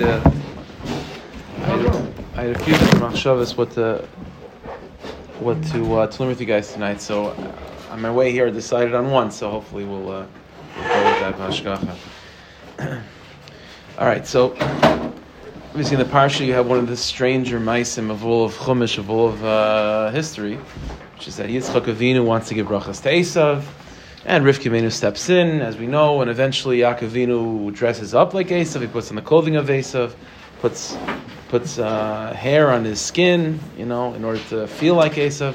had a, I had a, I had a few different machshavas what to, what to, uh, to learn with you guys tonight. So uh, on my way here, I decided on one. So hopefully we'll, uh, go with that. All right. So obviously in the parsha you have one of the stranger meisim of all of chumash of all of uh, history, which is that Yitzchak Avinu wants to give brachas to Esav. And Rivka Menu steps in, as we know, and eventually Yaakov dresses up like Esav. He puts on the clothing of Esav, puts puts uh, hair on his skin, you know, in order to feel like Esav,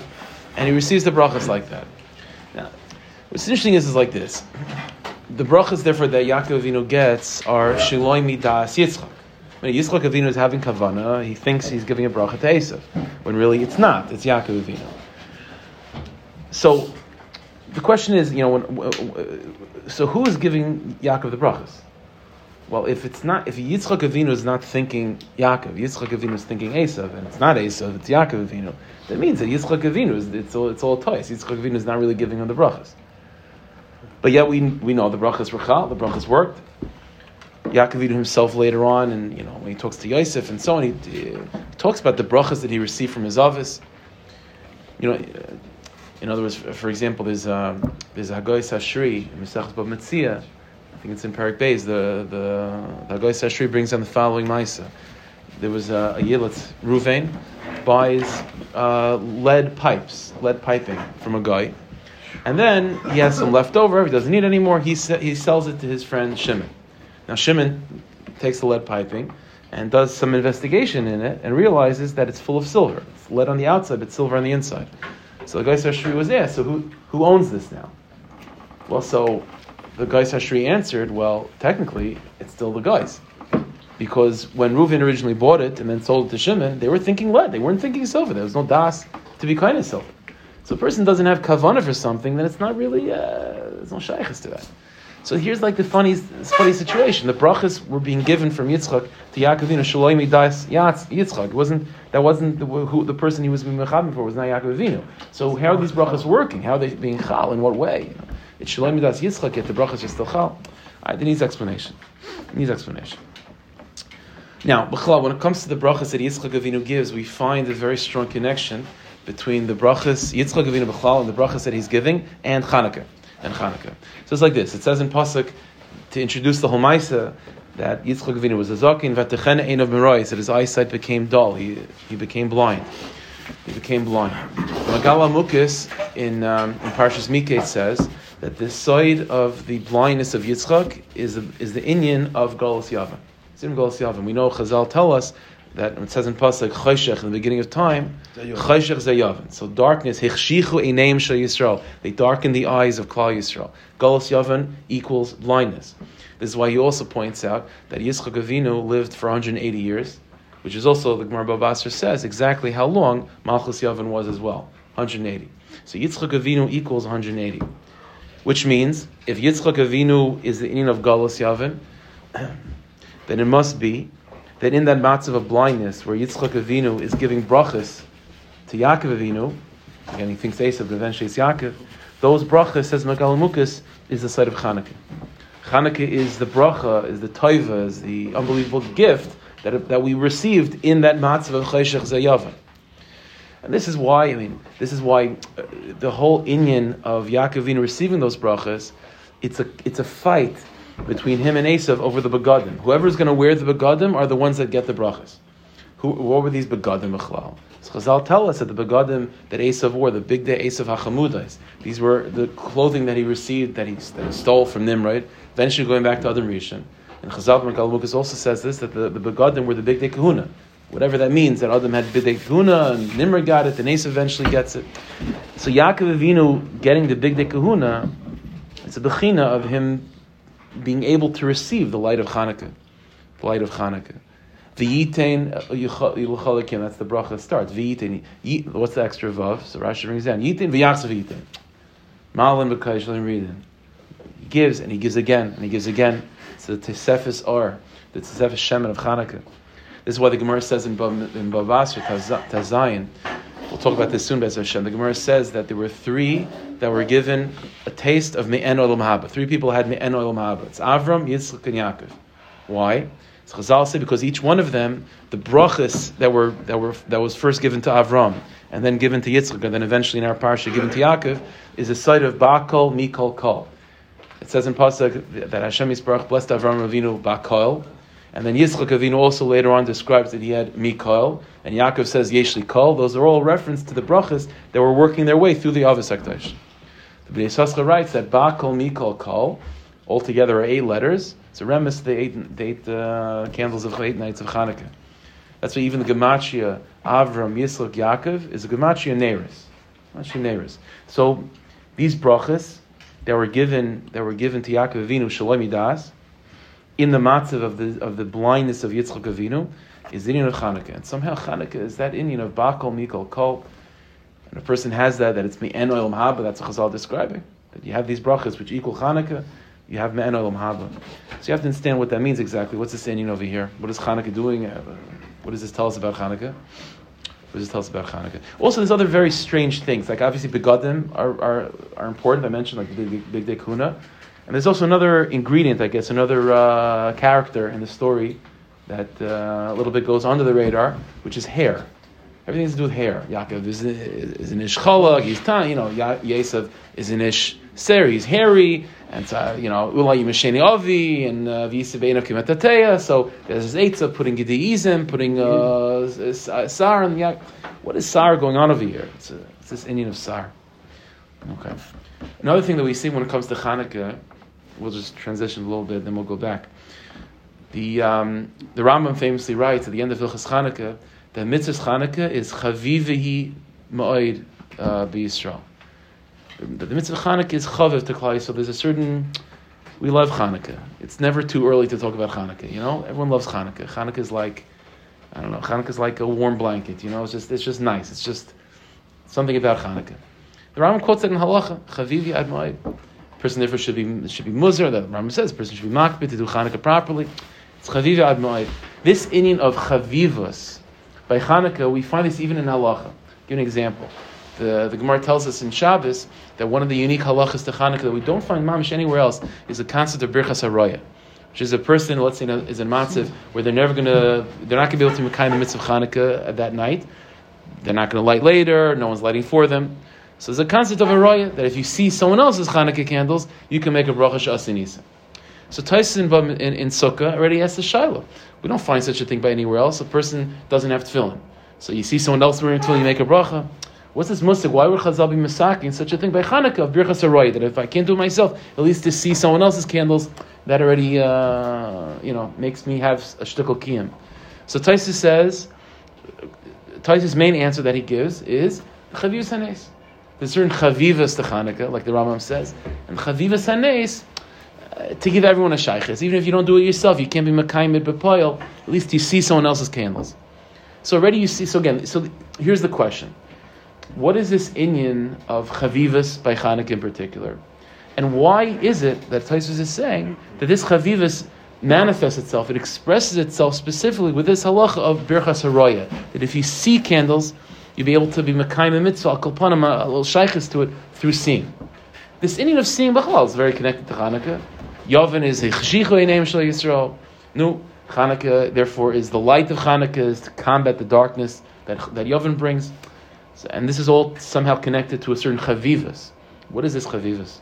and he receives the brachas like that. Now, what's interesting is, is like this: the brachas, therefore, that Yaakov gets are Shiloi Midas Yitzchak. When Yitzchak Avinu is having kavana, he thinks he's giving a bracha to Esav, when really it's not. It's Yaakov. So the question is, you know, when, so who is giving Yaakov the brachas? Well, if it's not, if Yitzchak Avinu is not thinking Yaakov, Yitzchak Avinu is thinking Esav, and it's not Esav, it's Yaakov Avinu, that means that Yitzchak Avinu is it's all it's all toys. Yitzchak Avinu is not really giving him the brachas. But yet we we know the brachas were chal, the brachas worked. Yaakov Avinu himself later on, and you know when he talks to Yosef and so on, he, he talks about the brachas that he received from his office. You know in other words, for example, there's um, there's Hagoy Sashri in Mesachas Bab. I think it's in Parak Beis. The the, the Hagoy Sashri brings down the following Maisa. There was a, a Yilat Ruvain buys uh, lead pipes, lead piping from a guy, and then he has some left over. He doesn't need anymore. He he sells it to his friend Shimon. Now Shimon takes the lead piping and does some investigation in it and realizes that it's full of silver. It's lead on the outside, but silver on the inside. So the Geis Hashri was there. So who, who owns this now? Well, so the Geis Hashri answered, well, technically, it's still the guys. Because when Reuven originally bought it and then sold it to Shimon, they were thinking lead. They weren't thinking silver. There was no das to be kind of silver. So a person doesn't have kavana for something, then it's not really, uh, there's no shaykhs to that. So here's like the funny, funny situation. The brachas were being given from Yitzchak to Yaakovina Shaloimi Das Yitzchak. It wasn't that wasn't the, who, the person he was being mechabim for was not Yaakov Avinu. So how are these brachas working? How are they being chal? In what way? You know, it's Shaloimi Das Yitzchak yet the brachas are still chal. Right, it needs explanation. It needs explanation. Now, when it comes to the brachas that Yitzchak Avinu gives, we find a very strong connection between the brachas Yitzchak Avinu B'chlal and the brachas that he's giving and Chanukah and Hanukkah. So it's like this. It says in Pasuk to introduce the Homaisa that Yitzchak Avinu was a zakin v'atechena ein of merois that his eyesight became dull. He he became blind. He became blind. Megaleh Amukos in um, in Parshas Miketz says that the side of the blindness of Yitzchak is the, is the inyan of Galus Yavin. It's in Galus Yavin. We know Chazal tell us that it says in Pasuk Chayshech in the beginning of time, Chayshech Zayavin. So darkness, Hichshichu Eneim Shal Yisrael. They darken the eyes of Klal Yisrael. Galus Yavin equals blindness. This is why he also points out that Yitzchak Avinu lived for 180 years, which is also the Gemara Babasra says exactly how long Malchus Yavin was as well, 180. So Yitzchak Avinu equals 180, which means if Yitzchak Avinu is the in of Galus Yavin, then it must be that in that matzav of blindness, where Yitzchak Avinu is giving brachas to Yaakov Avinu, again he thinks Esav, but eventually it's Yaakov, those brachas, says Megaleh Amukos, is the site of Chanukah. Chanukah is the bracha, is the toiva, is the unbelievable gift that, that we received in that matzav of Chayshach Zayavah. And this is why, I mean, this is why uh, the whole inyan of Yaakov Avinu receiving those brachas, it's a, it's a fight between him and Esav over the begadim. Whoever's going to wear the begadim are the ones that get the brachas. Who, what were these begadim achlal? So Chazal tell us that the begadim that Esav wore, the big day Esav hachamudas, these were the clothing that he received that he, that he stole from Nimrod, eventually going back to Adam Rishon. And Chazal Merkal also says this that the, the begadim were the big day kahuna. Whatever that means, that Adam had big day kahuna and Nimrod got it, and Esav eventually gets it. So Yaakov Avinu getting the big day kahuna, it's a bechina of him being able to receive the light of Hanukkah, the light of Hanukkah. V'yitain uh, yiluchalakim. That's the bracha starts. V'yitain. What's the extra vav? So Rashi brings down. Yitain v'yachsav yitain. Malin me read. He gives and he gives again and he gives again. It's the Tesefis Or, the Tesefis Shemin of Hanukkah. This is why the Gemara says in in Bavasra Tazayin. We'll talk about this soon, Bez Hashem. The Gemara says that there were three that were given a taste of Me'en Olam Haba. Three people had Me'en Olam Haba. It's Avram, Yitzchak, and Yaakov. Why? So Chazal say because each one of them, the brachas that were that were that was first given to Avram and then given to Yitzchak and then eventually in our parsha given to Yaakov is a site of Bakol Mikol Kol. It says in pasuk that Hashem Yisbarach blessed Avram Avinu Bakol, and then Yitzchak Avinu also later on describes that he had Mikol, and Yaakov says Yeshli Kol. Those are all reference to the brachas that were working their way through the Avos Hakdash. The Bnei writes that Bakol Mikol Kol altogether are eight letters. It's a the eight, the eight uh, candles of eight nights of Hanukkah. That's why even the Gematria Avram Yitzchak Yaakov is a Gematria Neris. Gematria Neris. So these brachas that were given that were given to Yaakov Avinu Shalom Das in the matzav of the of the blindness of Yitzchak Avinu is the Indian of Hanukkah, and somehow Hanukkah is that Indian of Bakol Mikol Kol. And a person has that that it's Me'en Olam Haba. That's what Chazal describing that you have these brachas which equal Hanukkah you have Me'en Olam Haba. So you have to understand what that means exactly. What's the saying over here? What is Hanukkah doing? Uh, what does this tell us about Hanukkah? What does this tell us about Hanukkah? Also, there's other very strange things. Like obviously, begadim are, are, are important. I mentioned like the big, big kuna. And there's also another ingredient, I guess, another uh, character in the story that uh, a little bit goes under the radar, which is hair. Everything has to do with hair. Yaakov is, is an ish chalak, he's tan, you know, Yosef is an ish ser, he's hairy, and uh, you know, ulay yimasheni avi, and uh, v'yisabein of kimatateya, so there's this eitzah, putting gideizim, putting uh, uh, sar, and yak. What is sar going on over here? It's, a, it's this Indian of sar. Okay. Another thing that we see when it comes to Hanukkah, we'll just transition a little bit, then we'll go back. The, um, the Rambam famously writes at the end of Hilchas Chanukah that mitzvah Chanukah is chavivihi ma'oid uh, b'Yisrael. The, the mitzvah Chanukah is chaviv to Klai, so there's a certain, we love Chanukah. It's never too early to talk about Chanukah, you know? Everyone loves Chanukah. Chanukah is like, I don't know, Chanukah is like a warm blanket, you know? It's just, it's just nice. It's just something about Chanukah. The Rambam quotes it in Halacha, chavivi ad ma'oid. Person therefore should be should be muzar. The Rambam says person should be makbid to do Chanukah properly. It's chavivi ad. This inyan of chavivus, by Hanukkah, we find this even in halacha. Give an example. The, the Gemara tells us in Shabbos that one of the unique halachas to Hanukkah that we don't find mamish anywhere else is the concept of birchas haroya, which is a person, let's say, is in matziv where they're never to, they're not to be able to make the mitzvah of Hanukkah that night. They're not going to light later. No one's lighting for them. So there's a concept of a roya that if you see someone else's Hanukkah candles, you can make a bracha shasinisa. So Tyson in, in, in Sukkah already has the Shiloh. We don't find such a thing by anywhere else. A person doesn't have tefillin. So you see someone else wearing tefillin, you make a bracha. What's this musik? Why would Chazal be masaking such a thing by Hanukkah of Birchas Haroy? That if I can't do it myself, at least to see someone else's candles, that already uh, you know makes me have a shtickle kiyam. So Taisa says, Taisa's main answer that he gives is chavivas hanes. There's certain chavivas to Hanukkah, like the Rambam says, and chavivas hanes uh, to give everyone a shaykhis. Even if you don't do it yourself, you can't be makayim bepoil. At least you see someone else's candles. So already you see. So again, so here's the question: What is this inyan of chavivas by Chanukah in particular, and why is it that Taisus is saying that this chavivas manifests itself? It expresses itself specifically with this halacha of birchas haroya. That if you see candles, you'll be able to be makayim mitzvah kalpanim a little shaykhis to it through seeing. This inyan of seeing b'chalal is very connected to Hanukkah. Yavin is a chshichu name shel Yisrael. No, Hanukkah therefore is the light of Hanukkah is to combat the darkness that that Yavin brings, so, and this is all somehow connected to a certain chavivas. What is this chavivas?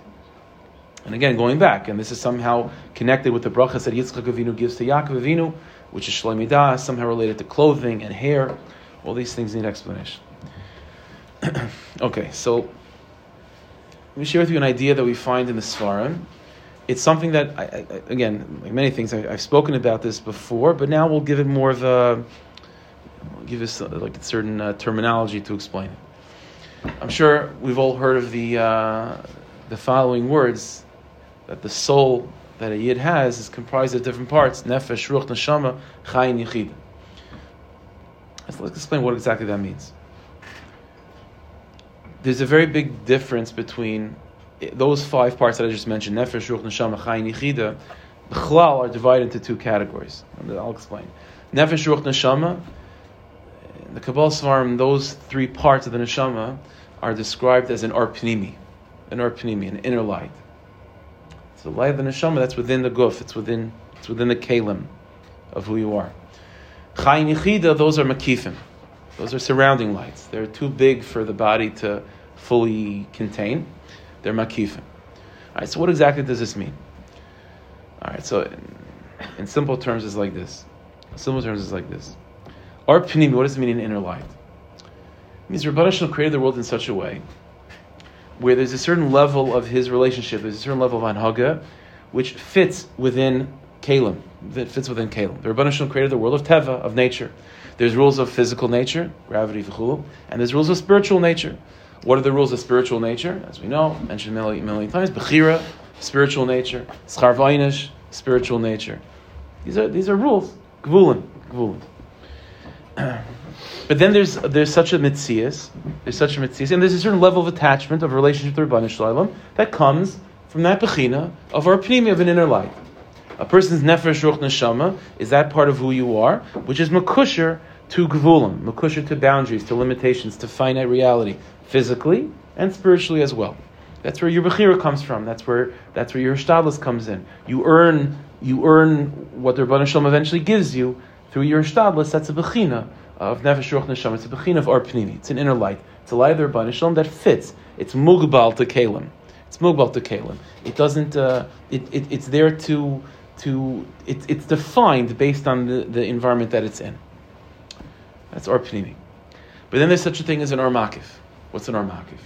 And again, going back, and this is somehow connected with the brachas that Yitzchak Avinu gives to Yaakov Avinu, which is Shlomidah, somehow related to clothing and hair. All these things need explanation. okay, so let me share with you an idea that we find in the Svarim it's something that, I, I, again, like many things, I, have spoken about this before, but now we'll give it more of a, give us uh, like a certain uh, terminology to explain it. I'm sure we've all heard of the uh, the following words that the soul that a yid has is comprised of different parts: nefesh, ruach, neshama, chayin, yichid. Let's, let's explain what exactly that means. There's a very big difference between those five parts that I just mentioned, Nefesh, Ruch, Neshama, Chayin, Yichida, Chlal are divided into two categories. I'll explain. Nefesh, Ruch, Neshama, the Kabbalah Svarim, those three parts of the Neshama are described as an Arpnimi, an Arpnimi, an inner light. So the light of the Neshama, that's within the Guf, it's within It's within the kalim of who you are. Chayin Yechida, those are makifim. Those are surrounding lights. They're too big for the body to fully contain. They're makifim. All right, so what exactly does this mean? All right, so in, in simple terms, it's like this. In simple terms, it's like this. Our pnim, what does it mean in inner light? It means Rabbi Hashem created the world in such a way where there's a certain level of his relationship, there's a certain level of anhaga, which fits within kalim, that fits within kalim. The Rabban Hashem created the world of teva, of nature. There's rules of physical nature, gravity, v'chulu, and there's rules of spiritual nature. What are the rules of spiritual nature? As we know, mentioned many, times, bechira, spiritual nature, schar spiritual nature. These are these are rules. Gvulin, gvulin. But then there's there's such a mitzias, there's such a mitzias, and there's a certain level of attachment of relationship to Rabban Shalom that comes from that bechina of our pnimi of an inner life. A person's nefesh ruch neshama is that part of who you are, which is makusher to gvulim, makusher to boundaries, to limitations, to finite reality, physically and spiritually as well. That's where your bechira comes from. That's where that's where your shtadlis comes in. You earn you earn what the Rabban Shalom eventually gives you through your shtadlis. That's a bechina of nefesh ruch neshama. It's a bechina of our pnimi. It's an inner light. It's a light of the Rabban Shalom that fits. It's mugbal to kalim. It's mugbal to kalim. It doesn't. Uh, it, it, it's there to to it, it's defined based on the, the environment that it's in. That's our pnimi. But then there's such a thing as an armakif. What's an armakif?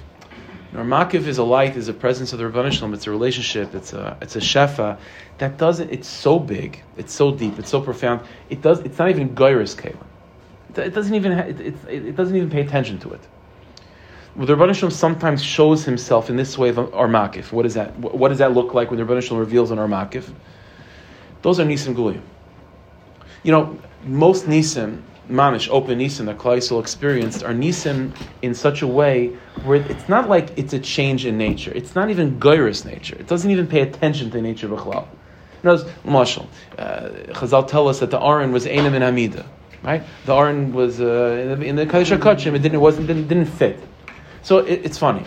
An armakif is a light, is a presence of the Shalom. It's a relationship. It's a it's a shefa that doesn't. It's so big. It's so deep. It's so profound. It does. It's not even gairis kalim. It, it doesn't even. it, it, it doesn't even pay attention to it. The Rebbe Shalom sometimes shows himself in this way of armakif. What does that? What does that look like when the Rebbe Shalom reveals an armakif? Those are Nisim Guliyim. You know, most Nisim, Mamish, open Nisim that Klal experienced are Nisim in such a way where it's not like it's a change in nature. It's not even Gairis nature. It doesn't even pay attention to the nature of Chlal. Knows, Mashal, uh, Chazal tell us that the Aron was Einam and Amida, right? The Aron was uh, in the, Kaddish Kachim, it didn't, it wasn't, didn't, didn't fit. So it, it's funny.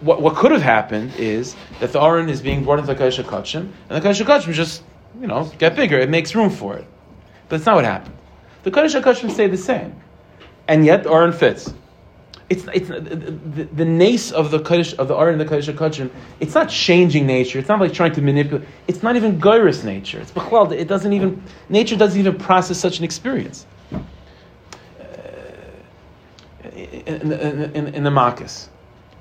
What, what could have happened is that the Aron is being brought into the Kaddish Kachim, and the Kaddish Kachim just you know, get bigger. It makes room for it. But it's not what happened. The Kaddish HaKashim stay the same. And yet the Aron fits. It's, it's the, the, the nace of the Kaddish, of the Aron and the Kaddish HaKashim, it's not changing nature. It's not like trying to manipulate. It's not even Gairis nature. It's Bechlal. It doesn't even, nature doesn't even process such an experience. Uh, in, in, in, in the Makkas.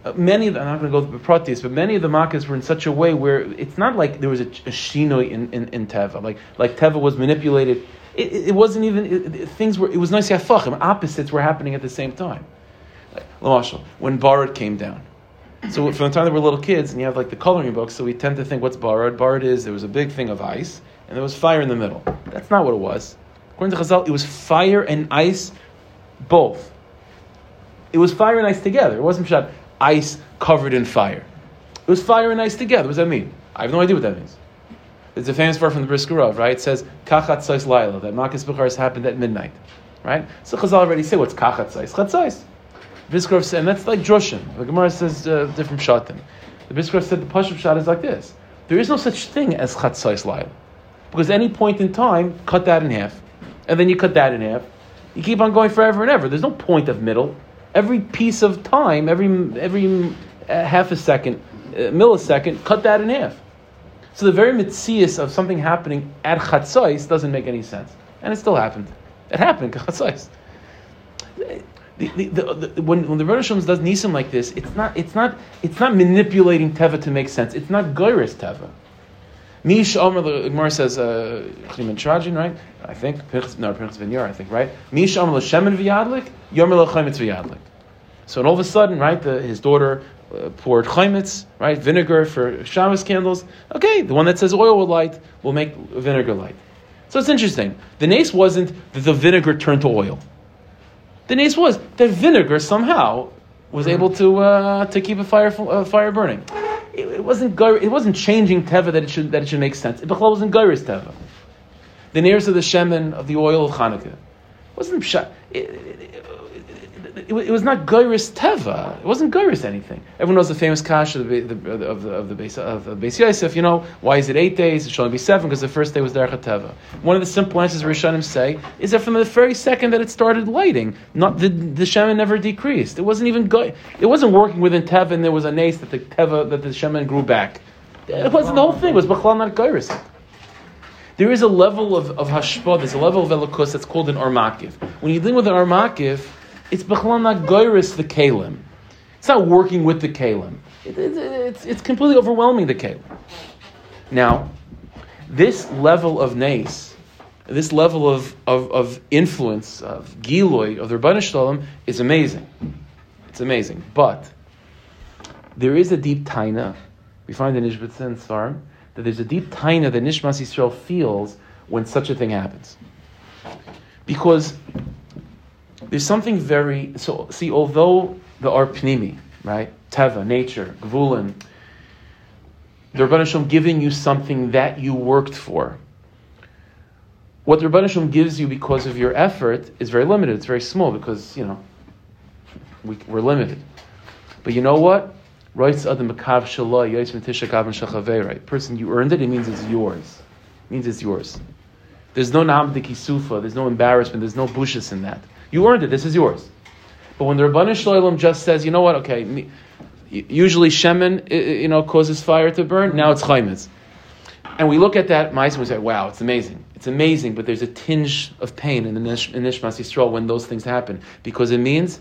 Uh, many of them, I'm not going to go through the pratis, but many of the makkahs were in such a way where it's not like there was a, a shinoi in, in, in Teva, like, like Teva was manipulated. It, it, wasn't even, it, things were, it was nice yafachim, opposites were happening at the same time. Like, when Barad came down. So from the time that we're little kids, and you have like the coloring books, so we tend to think what's Barad? Barad is, there was a big thing of ice, and there was fire in the middle. That's not what it was. According to Chazal, it was fire and ice, both. It was fire and ice together. It wasn't shot ice covered in fire. It was fire and ice together. What does that mean? I have no idea what that means. It's a famous part from the Brisker Rov, right? It says kachat sais laila that Makkis Bukhars happened at midnight, right? So Chazal already say what's kachat sais, chatzais. Brisker Rov said, and that's like drushim. The Gemara says uh, different shatim. The Brisker Rov said the pashup shot is like this: there is no such thing as chatzais laila, because any point in time, cut that in half, and then you cut that in half. You keep on going forever and ever. There's no point of middle every piece of time, every every uh, half a second, uh, millisecond, cut that in half. So the very mitzias of something happening at chatzos doesn't make any sense, and it still happened. It happened chatzos. The, the, the, when, when the Rosh does nisim like this, it's not, it's, not, it's not manipulating teva to make sense. It's not goyris teva. Mish Omer, the Gemara says, uh, right? I think, no, Pinchas Ben I think, right? Mish Omer l'shemen v'yadlik, Yomer l'chaymitz v'yadlik. So and all of a sudden, right, the, his daughter uh, poured chaymitz, right, vinegar for Shabbos candles. Okay, the one that says oil will light will make vinegar light. So it's interesting. The nace wasn't that the vinegar turned to oil. The nace was that vinegar somehow was mm-hmm. able to uh, to keep a fire uh, fire burning it, it wasn't it wasn't changing teva that it should that it should make sense. It wasn't gairis teva. The nearest of the shemen of the oil of Hanukkah wasn't pshat. It, it, it, was not Gairis Teva. It wasn't Gairis anything. Everyone knows the famous kash of the, of the, of the base of the Beis Yosef. You know why is it eight days? It should only be seven because the first day was Derech Teva. One of the simple answers Rishonim say is that from the very second that it started lighting, not the the shaman never decreased. It wasn't even go, It wasn't working within Teva, and there was a nace that the Teva that the shaman grew back. It wasn't the whole thing. It was Bachlal not Gairis. There is a level of, of hashpah, there's a level of elikus that's called an armakiv. When you deal with an armakiv, it's b'chalal not the kalim. It's not working with the kalim. It, it, it's, it's completely overwhelming the kalim. Now, this level of nace, this level of, of, of influence, of giloy, of the Rabbanah Shalom, is amazing. It's amazing. But there is a deep taina, we find in Ishbitz and Svarim, that there's a deep taina that Nishmas Yisrael feels when such a thing happens. Because there's something very so see although the arpnimi right teva nature gvulin the Rebbeinu giving you something that you worked for. What the Rebbeinu gives you because of your effort is very limited. It's very small because you know we, we're limited. But you know what? Right's admacavshah Yaismatisha Kaban Shachavai, right? Person, you earned it. It means it's yours. It means it's yours. There's no namdik sufa. There's no embarrassment. There's no bushes in that. You earned it. This is yours. But when the Rabbanah Shalom just says, you know what? Okay, usually shemen, you know, causes fire to burn. Now it's chaymitz. And we look at that mice and we say, wow, it's amazing. It's amazing, but there's a tinge of pain in the Nish, Nishmas Yisrael when those things happen. Because it means,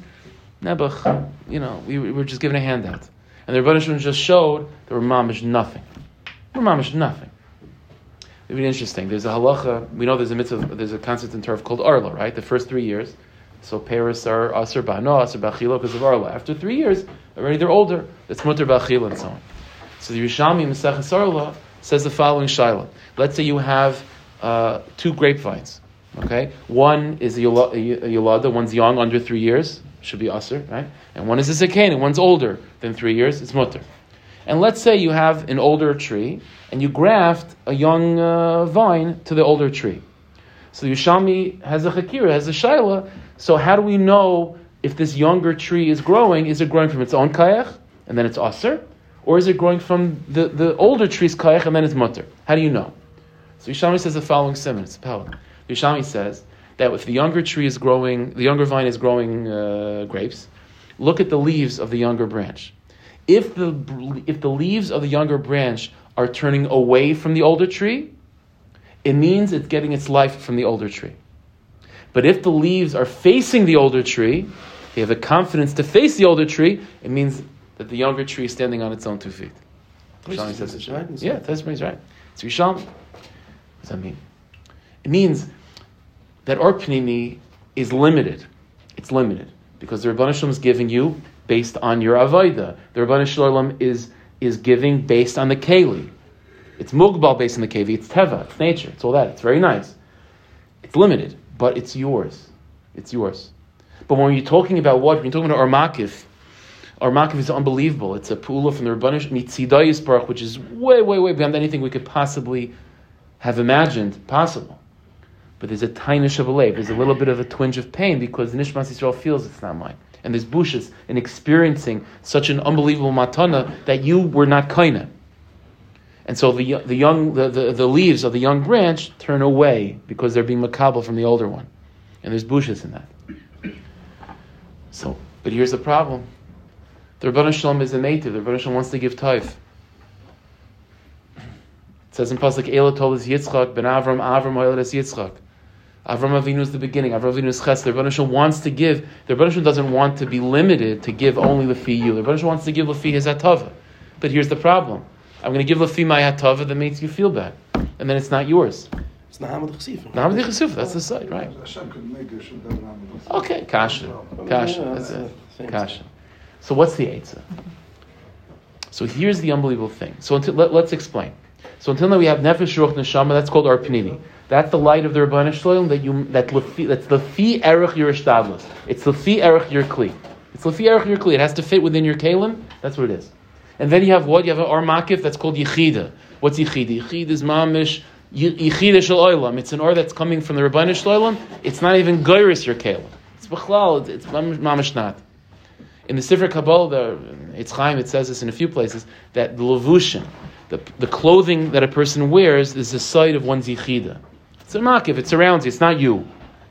Nebuch, you know, we, we were just given a handout. And the Rebbeinu just showed that we're mamish nothing. We're mamish nothing. It'd be interesting. There's a halacha. We know there's a mitzvah. There's a concept in Torah called arla, right? The first three years, so Paris are Asr Ba'no, Asr Ba'chila because of Arla. After three years, already they're older. It's Mutter Ba'chila and so on. So the Yerushalmi Mesechus Arla says the following Shaila. Let's say you have uh, two grapevines. Okay, one is a Yolada, one's young, under three years, should be Asr, right? And one is a Zaken, and one's older than three years, it's Mutter. And let's say you have an older tree, and you graft a young uh, vine to the older tree. So the Yushami has a Chakira, has a Shaila, so how do we know if this younger tree is growing? Is it growing from its own kayach and then it's aser, or is it growing from the, the older tree's kayach and then it's mutter? How do you know? So Yishami says the following simon. It's a Yishami says that if the younger tree is growing, the younger vine is growing uh, grapes, look at the leaves of the younger branch. If the if the leaves of the younger branch are turning away from the older tree, it means it's getting its life from the older tree. But if the leaves are facing the older tree, they have the confidence to face the older tree, it means that the younger tree is standing on its own two feet. Shani says it right. Yeah, Tesmar is right. It's Risham. What does that mean? It means that our pnimi is limited. It's limited because the Rabbanah Shalom is giving you based on your avodah. The Rabbanah Shalom is is giving based on the keli. It's mugbal based on the keli. It's teva. It's nature. It's all that. It's very nice. It's limited but it's yours. It's yours. But when you're talking about what? When you're talking about Armakif, Armakif is unbelievable. It's a pula from the Rabbanish Mitzidayis Baruch, which is way, way, way beyond anything we could possibly have imagined possible. But there's a tiny shabalev, there's a little bit of a twinge of pain because Nishmas Yisrael feels it's not mine. And there's bushes in experiencing such an unbelievable matana that you were not kaina. And so the, the young the, the, the, leaves of the young branch turn away because they're being makabel from the older one. And there's bushes in that. So, but here's the problem. The Rabbanah Shalom is a native. The Rabbanah Shalom wants to give taif. It says in Pasuk, Ela told us Yitzchak, Ben Avram, Avram, es Yitzchak. Avram Avinu is the beginning. Avram Avinu is Ches. The Rebbeinu Shalom wants to give. The Rebbeinu Shalom doesn't want to be limited to give only Lefi you. The Rebbeinu Shalom wants to give Lefi his Atava. But here's the problem. I'm going to give Lafi my hatava that makes you feel bad. And then it's not yours. It's Nahamad Chesif. Nahamad Chesif, that's the side, right? Okay, Kasha. Oh, kasha. That's it. Kasha. So what's the Eitzah? So here's the unbelievable thing. So until, let, us explain. So until now we have Nefesh Ruach Neshama, that's called our Panini. That's the light of the Rabbanah Shalom that you that lefi, that's the fi erech your ishtadlus. It's the fi erech your kli. It's the fi erech your kli. It has to fit within your kalim. That's what it is. And then you have what? You have an armakif that's called yichida. What's yichida? Yichida is mamish yichida shel oilam. It's an or that's coming from the Rabbanu Shloim. It's not even goyris your kalim. It's b'chlal. It's mamish not. In the Sefer Kabbalah, it's Chaim. It says this in a few places that the levushin, the, the clothing that a person wears, is the site of one's yichida. It's a Makif. It surrounds you. It's not you.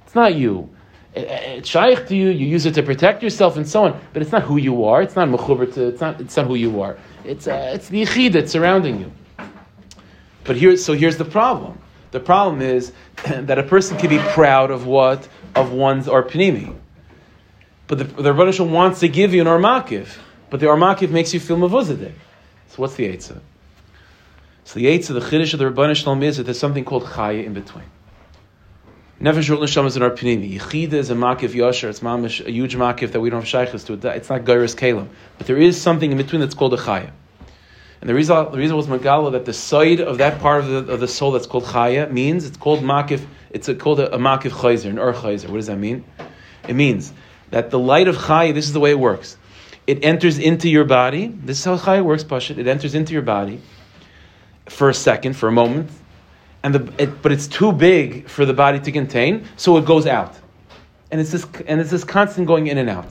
It's not you. It's shaykh to you. You use it to protect yourself and so on. But it's not who you are. It's not mechuber. It's not. It's not who you are. It's uh, it's the yichida that's surrounding you. But here, so here's the problem. The problem is that a person can be proud of what of one's arpanimi. But the, the Rebbe wants to give you an armakiv, but the armakiv makes you feel mavuzadeh. So what's the eitzah? So the eitzah, the chiddush of the Rebbe Shalom is that there's something called chaya in between. Nefesh Ruch Neshama is in our pinimi. Yichida is a makiv yasher. It's mamish, a huge makiv that we don't have shaykhs to. It's not gairis kalim. But there is something in between that's called a chaya. And the reason, the reason was Magala that the side of that part of the, of the soul that's called Chaya means it's called Makif, it's a, called a, a Makif Chayzer, an Ur Chayzer. What does that mean? It means that the light of Chaya, this is the way it works. It enters into your body. This is how Chaya works, Pashit. It enters into your body for a second, for a moment, and the, it, but it's too big for the body to contain, so it goes out. And it's this, and it's this constant going in and out.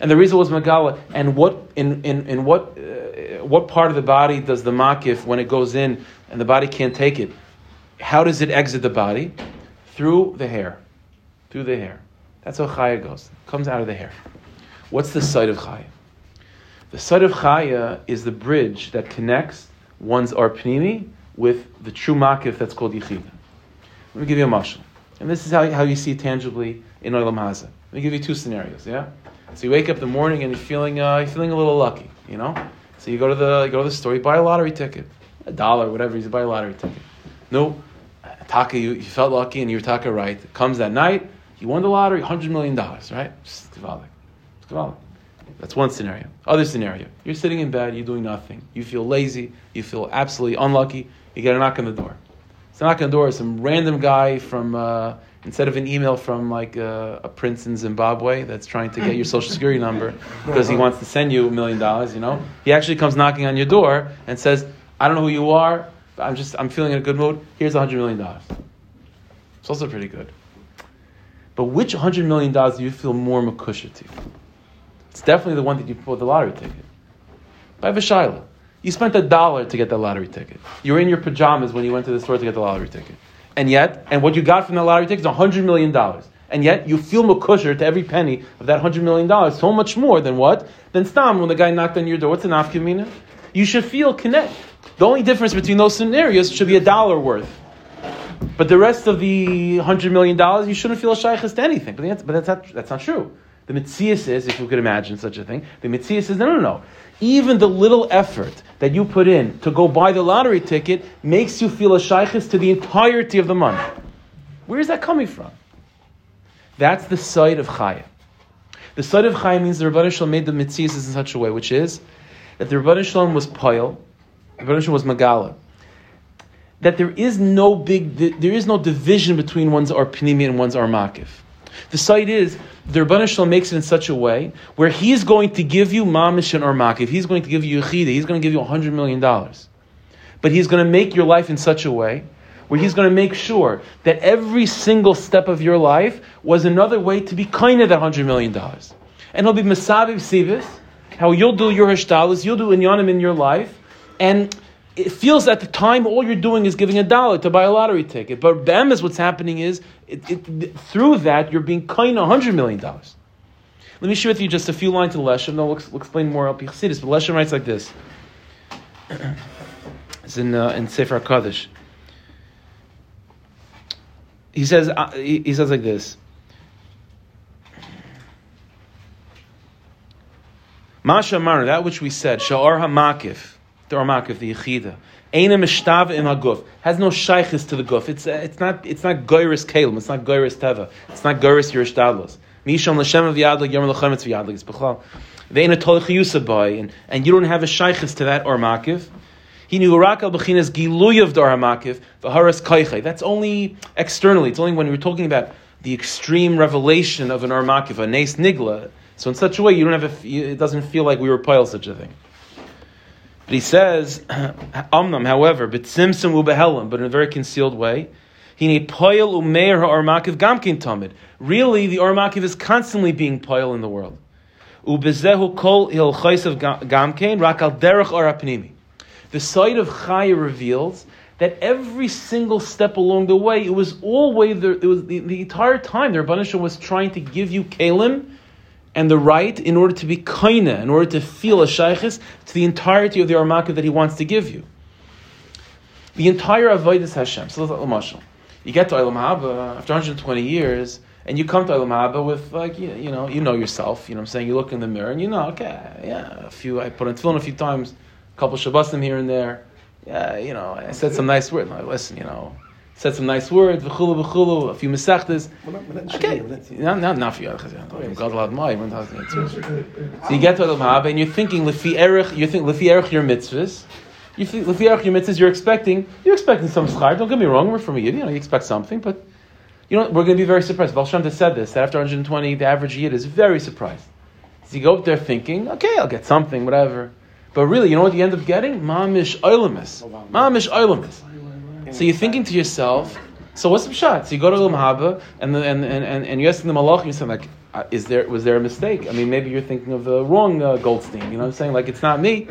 And the reason was Magala, and what in, in, in what uh, what part of the body does the makif when it goes in and the body can't take it? How does it exit the body? Through the hair. Through the hair. That's how chaya goes. It comes out of the hair. What's the site of chaya? The site of chaya is the bridge that connects one's arpnimi with the true makif that's called yichida. Let me give you a mashal. And this is how, how you see it tangibly in Olam Hazah. Let me give you two scenarios, yeah? So you wake up in the morning and you're feeling uh, you're feeling a little lucky, you know. So you go to the you go to the store, you buy a lottery ticket, a dollar, whatever. You buy a lottery ticket. No, taka, you, you felt lucky and you were taka right. Comes that night, you won the lottery, hundred million dollars, right? It's That's one scenario. Other scenario, you're sitting in bed, you're doing nothing. You feel lazy, you feel absolutely unlucky. You get a knock on the door. It's a knock on the door. Some random guy from. Uh, instead of an email from like a, a, prince in Zimbabwe that's trying to get your social security number because he wants to send you a million dollars, you know, he actually comes knocking on your door and says, "I don't know who you are, but I'm just I'm feeling in a good mood. Here's a hundred million dollars." It's also pretty good. But which hundred million dollars do you feel more makusha to? It's definitely the one that you bought the lottery ticket. By Vishayla. You spent a dollar to get the lottery ticket. You were in your pajamas when you went to the store to get the lottery ticket and yet, and what you got from the lottery ticket is $100 million. And yet, you feel makusher to every penny of that $100 million so much more than what? Than Stam, when the guy knocked on your door. What's an afkamina? You should feel connect. The only difference between those scenarios should be a dollar worth. But the rest of the $100 million, you shouldn't feel a shaykhis to anything. But, but that's, not, that's not true. The mitzias is, if you could imagine such a thing, the mitzias is, no, no, no. Even the little effort that you put in to go buy the lottery ticket makes you feel a shaykhis to the entirety of the money. Where is that coming from? That's the side of chaya. The side of chaya means the Rebbeinu Shalom made the mitzias in such a way, which is that the Rebbeinu Shalom was poil, the Rebbeinu Shalom was magala. That there is no big, there is no division between one's arpinimi and one's armakif. The site is the Rebbeinu makes it in such a way where he's going to give you mamish and armakiv. He's going to give you yechida. He's going to give you hundred million dollars, but he's going to make your life in such a way where he's going to make sure that every single step of your life was another way to be kind of that hundred million dollars, and he'll be masabiv sivis. How you'll do your hashtalas, you'll do inyanim in your life, and it feels at the time all you're doing is giving a dollar to buy a lottery ticket. But them is what's happening is it, it, through that you're being kind of hundred million dollars. Let me share with you just a few lines of Leshem. Then we'll, we'll explain more Al Chassidus. But Leshem writes like this. It's in uh, in Sefer Hakadosh. He says uh, he, he says like this. Masha Mar, that which we said, Sha'ar HaMakif, the Armakif, the Yechida. Eina Mishtav im Haguf. Has no shaykhis to the guf. It's, uh, it's not, it's not Goyris Kalim. It's not Goyris Teva. It's not Goyris Yerishtadlos. Misham L'Shem of Yadlik, Yom V'Yadlik. It's B'chal. Ve'ena Tolech Yusabay. And, and you don't have a shaykhis to that Armakif. He knew Rak al Bechinas Giluy of Dar HaMakiv, V'Haras Kaiche. That's only externally. It's only when we're talking about the extreme revelation of an Armakiv, a Nes Nigla. So in such a way, you don't have a, it doesn't feel like we were pile such a thing. But he says, Amnam, however, but Simsim ubehelam, but in a very concealed way. Hine poil umeir ha'armakiv gamkin tamid. Really, the armakiv is constantly being poil in the world. Ubezehu kol il of gamkein rakal derech arapnimi. The sight of Chaya reveals that every single step along the way, it was always the, it was the, the entire time the Rebbeinu was trying to give you kalim and the right in order to be kaina, in order to feel a shaykhis to the entirety of the armaka that he wants to give you. The entire avodas Hashem. So let's You get to Olam Haba after 120 years, and you come to Olam Haba with like you, you, know you know yourself. You know what I'm saying. You look in the mirror and you know okay yeah a few I put on tefillin a few times, a couple shabbosim here and there yeah, you know, I said some nice words. Like, listen, you know, said some nice words, v'chulu v'chulu, a few mesechtes. Okay, not, not, not for you. God allowed my. So you get to Olam Haba and you're thinking lefi erich, you think lefi erich your mitzvahs. You think lefi erich your mitzvahs. You're expecting, you're expecting some schar. Don't get me wrong. We're from a yid. You know, you expect something, but you know, we're going to be very surprised. Baal Shem said this that after 120, the average yid is very surprised. So you go up there thinking, okay, I'll get something, whatever. But really, you know what you end up getting? Mamish oilamis. Mamish oilamis. So you're thinking to yourself, so what's the shot? So you go to the Mahaba and, the, and, and, and, and you're asking the Malach, you're saying like, uh, is there, was there a mistake? I mean, maybe you're thinking of the wrong uh, Goldstein, you know what I'm saying? Like, it's not me.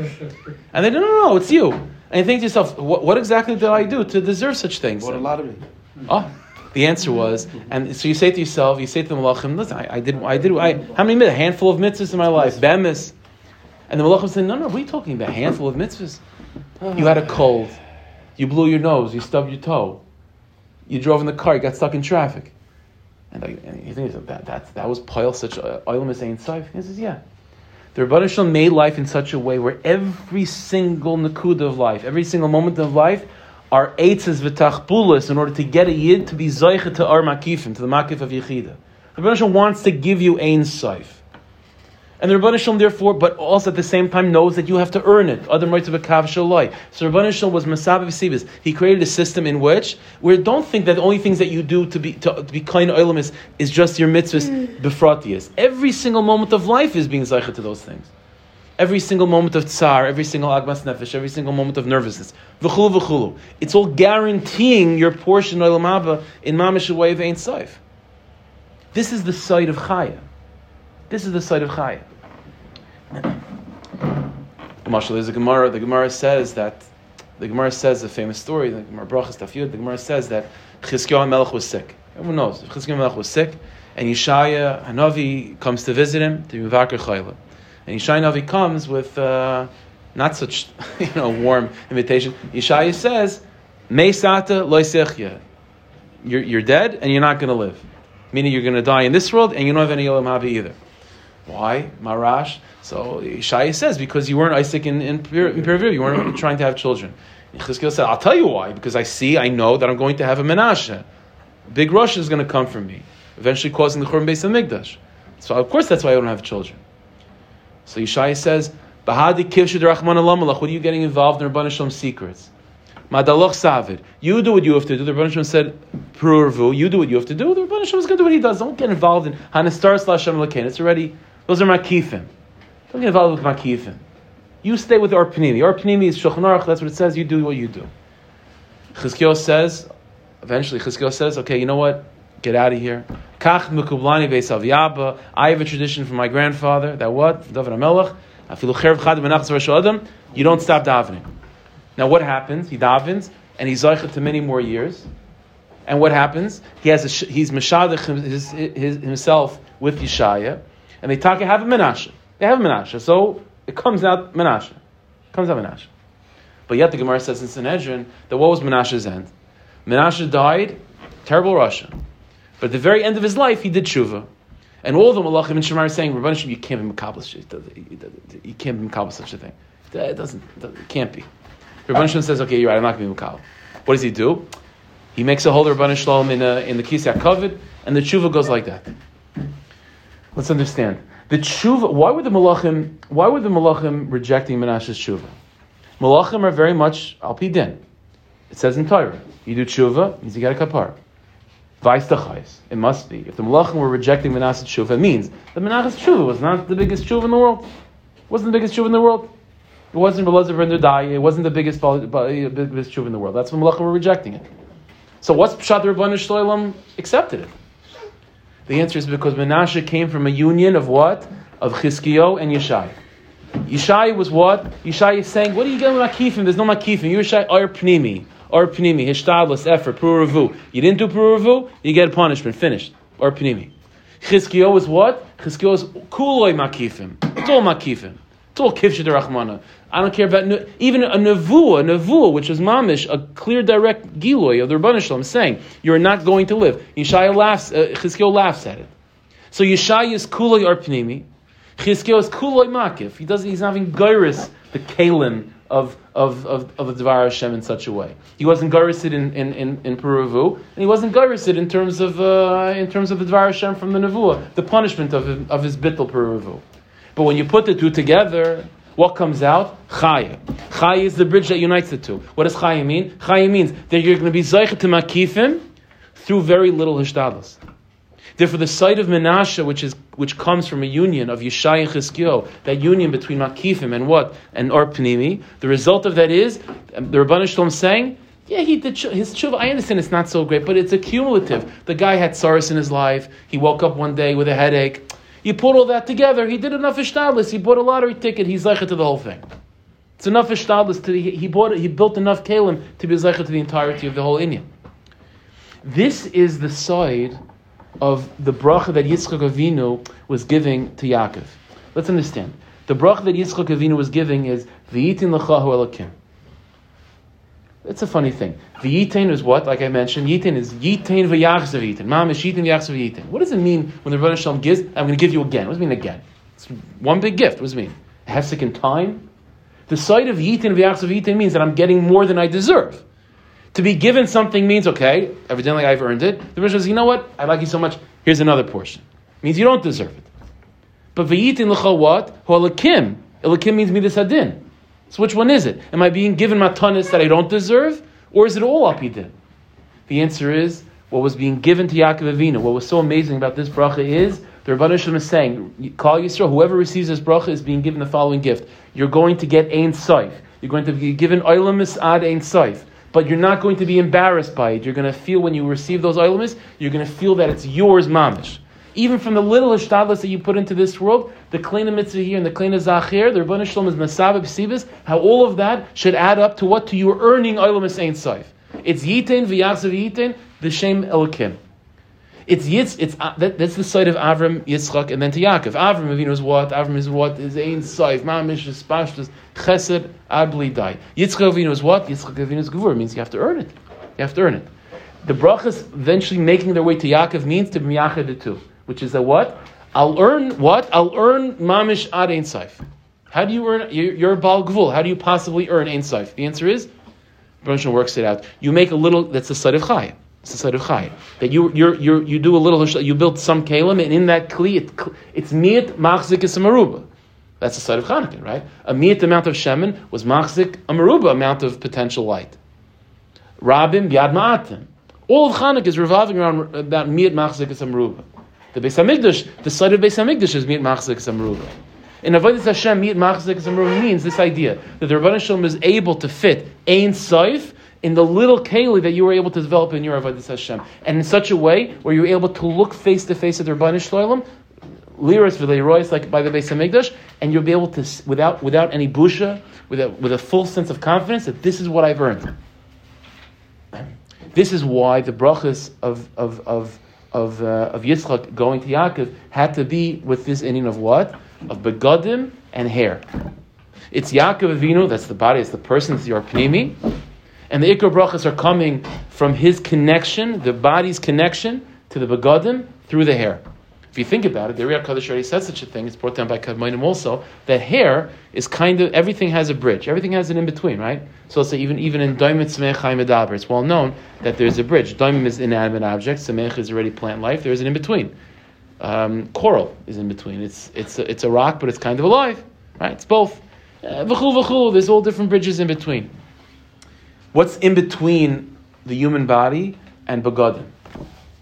And they, no, no, no, it's you. And you think to yourself, what, what exactly did I do to deserve such things? What a lot of me. Oh, the answer was, and so you say to yourself, you say to the Malachim, listen, I, I did, I did, I, how many, a handful of mitzvahs in my life, bemis, and the Malachim said, no, no, what are you talking about? A handful of mitzvahs? You had a cold. You blew your nose. You stubbed your toe. You drove in the car. You got stuck in traffic. And, and you think that, that, that was pile such oil Ein Saif? He says, yeah. The Rebbeinu Shalom made life in such a way where every single nakuda of life, every single moment of life, are eitzes v'tachbulas in order to get a yid to be zoichet to our makifim, to the makif of yichida. The Rebbeinu wants to give you Ein Saif. And the Rabbanah Shalom, therefore, but also at the same time knows that you have to earn it. Other rights of a kav shaloi. So Rabbanah Shalom was Masabah Sibis. He created a system in which, where don't think that the only things that you do to be to, to be kind of is, is just your mitzvahs mm. befratias. Every single moment of life is being zeichet to those things. Every single moment of tsar, every single agmas nefesh, every single moment of nervousness. V'chulu v'chulu. It's all guaranteeing your portion of Haba in mamish way of Ein Saif. This is the site of Chaya. This is the site of Chaya. Marshall, there's a Gemara. The Gemara says that the Gemara says a famous story. The Gemara Brachas Tafiyud. The Gemara says that Chizkiyahu Melech was sick. Everyone knows Chizkiyahu Melech was sick, and Yeshaya Hanavi comes to visit him to Mivakar Chayla, and Yeshaya Hanavi comes with uh, not such you know warm invitation. Yeshaya says, "Meisata loisechya." You're, you're dead and you're not going to live. Meaning you're going to die in this world and you don't have any Olam Haba either. Why? Marash. So Shai says, because you weren't Isaac in, in, in you weren't trying to have children. Chizkiel said, I'll tell you why, because I see, I know that I'm going to have a Menashe. Big rush is going to come from me, eventually causing the Churban base of Migdash. So of course that's why I don't have children. So Yeshaya says, Bahadi Kivshid Rahman What are you getting involved in Rabban Shalom secrets? Madaloch Savid. You do what you have to do. The Rebbe said, Prurvu, you do what you have to do. The Rebbe is going to do what he does. Don't get involved in Hanistar slash It's already those are makifim. Don't get involved with makifim. You stay with our panimi. Our panimi is Shulchan Aruch. That's what it says. You do what you do. Chizkiel says, eventually Chizkiel says, okay, you know what? Get out of here. Kach. I have a tradition from my grandfather that what? David Amelech. Afilu cherv chad benachas adam. You don't stop davening. Now what happens? He davens and he's zeichet to many more years. And what happens? He has a, he's meshadich his, his, himself with Yeshaya and they talk, have a Menashe. They have a Menashe. So it comes out Menashe. It comes out Menashe. But yet the Gemara says in Sanhedrin that what was Menashe's end? Menashe died, terrible Russia. But at the very end of his life, he did tshuva. And all the Malachim and Shemar are saying, Rabban you can't be Makabal You can't be such a thing. It doesn't, it can't be. Rabban says, okay, you're right, I'm not going to be Makabal. What does he do? He makes a whole Rabban Shalom in, a, in the Kisya Kovid, and the tshuva goes like that. Let's understand. The tshuva, why would the malachim, why were the malachim rejecting Menashe's tshuva? Malachim are very much al din. It says in Torah, you do tshuva, means you get a kapar. Vice It must be. If the malachim were rejecting Menashe's tshuva, it means that Menashe's tshuva was not the biggest tshuva in the world. It wasn't the biggest tshuva in the world. It wasn't Belazar Dai. It wasn't the biggest, eh, biggest shuv in the world. That's when Malachim were rejecting it. So what's Pshat Rabbanu Shloim accepted it? The answer is because Menashe came from a union of what? Of Chizkiyo and Yeshai. Yeshai was what? Yeshai is saying, what are you getting with Makifim? There's no Makifim. Yeshai are Pnimi. Or Pnimi. Hishtadless, effort, Puravu. You didn't do Puravu, you get a punishment. Finished. Or Pnimi. Chizkiyo was what? Chizkiyo is Kuloi Makifim. It's all Makifim. It's all Kivshet Rachmana. I don't care about even a nevuah, nevuah, which is mamish, a clear, direct giloy of the Rebbeinu Shalom, saying you're not going to live. Yeshaya laughs, uh, Chizkiel laughs at it. So Yeshaya is kuloi arpnimi, Chizkiel is kuloi makif. He doesn't. He's not even gairis the kalim of of of, of the Dvar Hashem in such a way. He wasn't garisid in in in, in Peruvu, and he wasn't garisid in terms of uh, in terms of the Dvar Hashem from the nevuah, the punishment of of his bittel Peruvu. But when you put the two together, what comes out? Chaya. Chaya is the bridge that unites the two. What does Chaya mean? Chaya means that you're going to be Zaycha to Makifim through very little Hishtadlis. Therefore, the site of Menashe, which is which comes from a union of Yeshai and Chizkiyo, that union between Makifim and what and Arpnimi, the result of that is um, the Rabban Shalom saying, yeah, he did his tshuva. I understand it's not so great, but it's accumulative. The guy had sorrows in his life. He woke up one day with a headache. You put all that together, he did enough ishtadlis. He bought a lottery ticket. He's zeicha to the whole thing. It's enough ishtadlis to he bought he built enough kalim to be zeicha to the entirety of the whole Indian. This is the side of the bracha that Yitzchak Avinu was giving to Yaakov. Let's understand. The bracha that Yitzchak Avinu was giving is v'yitin l'chahu elakim. It's a funny thing. The yitain is what? Like I mentioned, yitain is yitain v'yachzav yitain. Mam is yitain v'yachzav yitain. What does it mean when the Rebbe Shalom gives? I'm going to give you again. What does it mean again? It's one big gift. What does it mean? Hefsek in time? The sight of yitain v'yachzav yitain means that I'm getting more than I deserve. To be given something means, okay, evidently I've earned it. The Rebbe says, you know what? I like you so much. Here's another portion. It means you don't deserve it. But v'yitin l'cha what? Holakim. Elakim means midas hadin. So which one is it? Am I being given matanis that I don't deserve, or is it all apidin? The answer is what was being given to Yaakov Avinu. What was so amazing about this bracha is the Rabban Shalom is saying, "Call Yisrael. Whoever receives this bracha is being given the following gift. You're going to get ein saif. You're going to be given oilamis ad ein saif." But you're not going to be embarrassed by it. You're going to feel when you receive those oilamis, you're going to feel that it's yours, mamish even from the little ishtadlis that you put into this world, the kleina mitzvah here and the kleina zachir, the Rebbeinu Shalom is masavah b'sibis, how all of that should add up to what? To you earning olam ein saif. It's yitain v'yasav yitain b'shem elkim. It's yitz. It's uh, that, that's the side of Avram, Yitzchak, and then to Yaakov. Avram Avinu is what? Avram is what? Is ein saif. Mamish is pashtus chesed abli dai. Yitzchak Avinu is what? Yitzchak Avinu is gevur. Means you have to earn it. You have to earn it. The brachas eventually making their way to Yaakov means to be the two which is a what? I'll earn what? I'll earn mamish ad ein saif. How do you earn? You're, bal gvul. How do you possibly earn ein saif? The answer is, Baruch works it out. You make a little. That's the side of chay. It's the side of chay. That you you you you do a little. You build some kalim, and in that kli, it, it's miat machzik is maruba. That's the side of Chanukah, right? A miat amount of shemen was machzik a maruba amount of potential light. Rabim yad ma'atim. All of Chanukah is revolving around about miat machzik is maruba. The Beis Hamikdash, the site of Beis Hamikdash is Mi'at Machzik Samruva. In Avodah Hashem, Mi'at Machzik Samruva means this idea that the Rabban Shalom is able to fit Ein Saif in the little keli that you were able to develop in your Avodah Hashem, and in such a way where you're able to look face to face at the Rabban Shalom, liras v'leirois like by the Beis Hamikdash, and you'll be able to without without any busha, with a, with a full sense of confidence that this is what I've earned. This is why the brachas of of of of, uh, of Yitzchak going to Yaakov had to be with this inning of what? Of begadim and hair. It's Yaakov Avinu, that's the body, it's the person, it's the Arpnimi. And the Ikar brachas are coming from his connection, the body's connection to the begadim through the hair. If you think about it, the Riyad Kaddish already said such a thing. It's brought down by Kadmonim also. That hair is kind of everything has a bridge. Everything has an in between, right? So let's say even even in Daimit Smech it's well known that there's a bridge. Daimim is inanimate object. Samech is already plant life. There's an in between. Um, coral is in between. It's it's a, it's a rock, but it's kind of alive, right? It's both. Uh, there's all different bridges in between. What's in between the human body and begadim?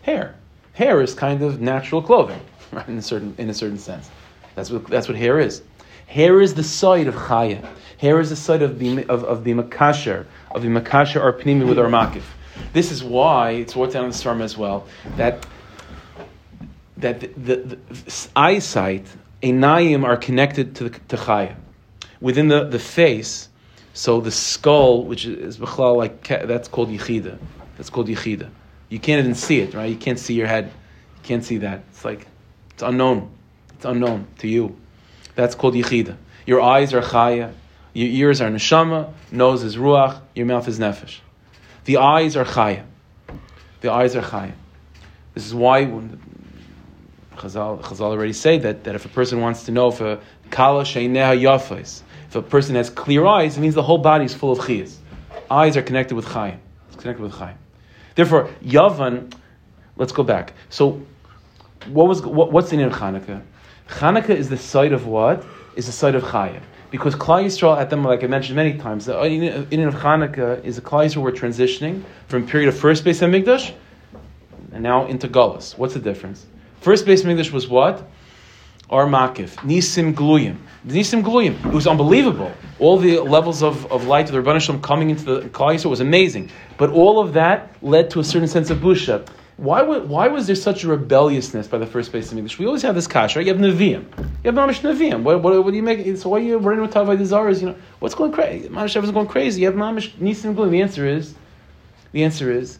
Hair hair is kind of natural clothing, right? In a certain in a certain sense, that's what that's what hair is. Here is the side of chaya. Hair is the side of the of, of the makasher of the makasher or pnimi with our makif. This is why it's brought down in the storm as well that that the, the, the eyesight, enayim, are connected to the to chaya. Within the, the face, so the skull, which is b'chlal like that's called yichida. That's called yichida. You can't even see it, right? You can't see your head. You can't see that. It's like it's unknown. It's unknown to you. That's called yichida. Your eyes are chaya. Your ears are neshama. Nose is ruach. Your mouth is nefesh. The eyes are chaya. The eyes are chaya. This is why when Chazal, Chazal already say that, that if a person wants to know if a kala sheineha yafais, if a person has clear eyes, it means the whole body is full of chiyas. Eyes are connected with chayim. It's connected with chayim. Therefore, yavan. Let's go back. So, what was what, what's the name of Hanukkah? Hanukkah is the site of what? Is the site of chayim. Because Klal Yisrael at them, like I mentioned many times, the uh, inyan uh, of Hanukkah is a Klal Yisrael we're transitioning from period of first Beis Hamikdash and now into Gullus. What's the difference? First base English was what? Ar Makif, Nisim Gluyim. Nisim Gluyim. It was unbelievable. All the levels of, of light of the Rabban Shalom coming into the Klal was amazing. But all of that led to a certain sense of busha. Why, why was there such a rebelliousness by the first base of English? We always have this kash, right? You have Nevi'im. You have Mamish Nevi'im. What, what, what, do you make? So why are you running with Tavai Dezaras? You know, what's going crazy? Mamish is going crazy. You have Mamish Nisim Gluyim. The answer is, the answer is,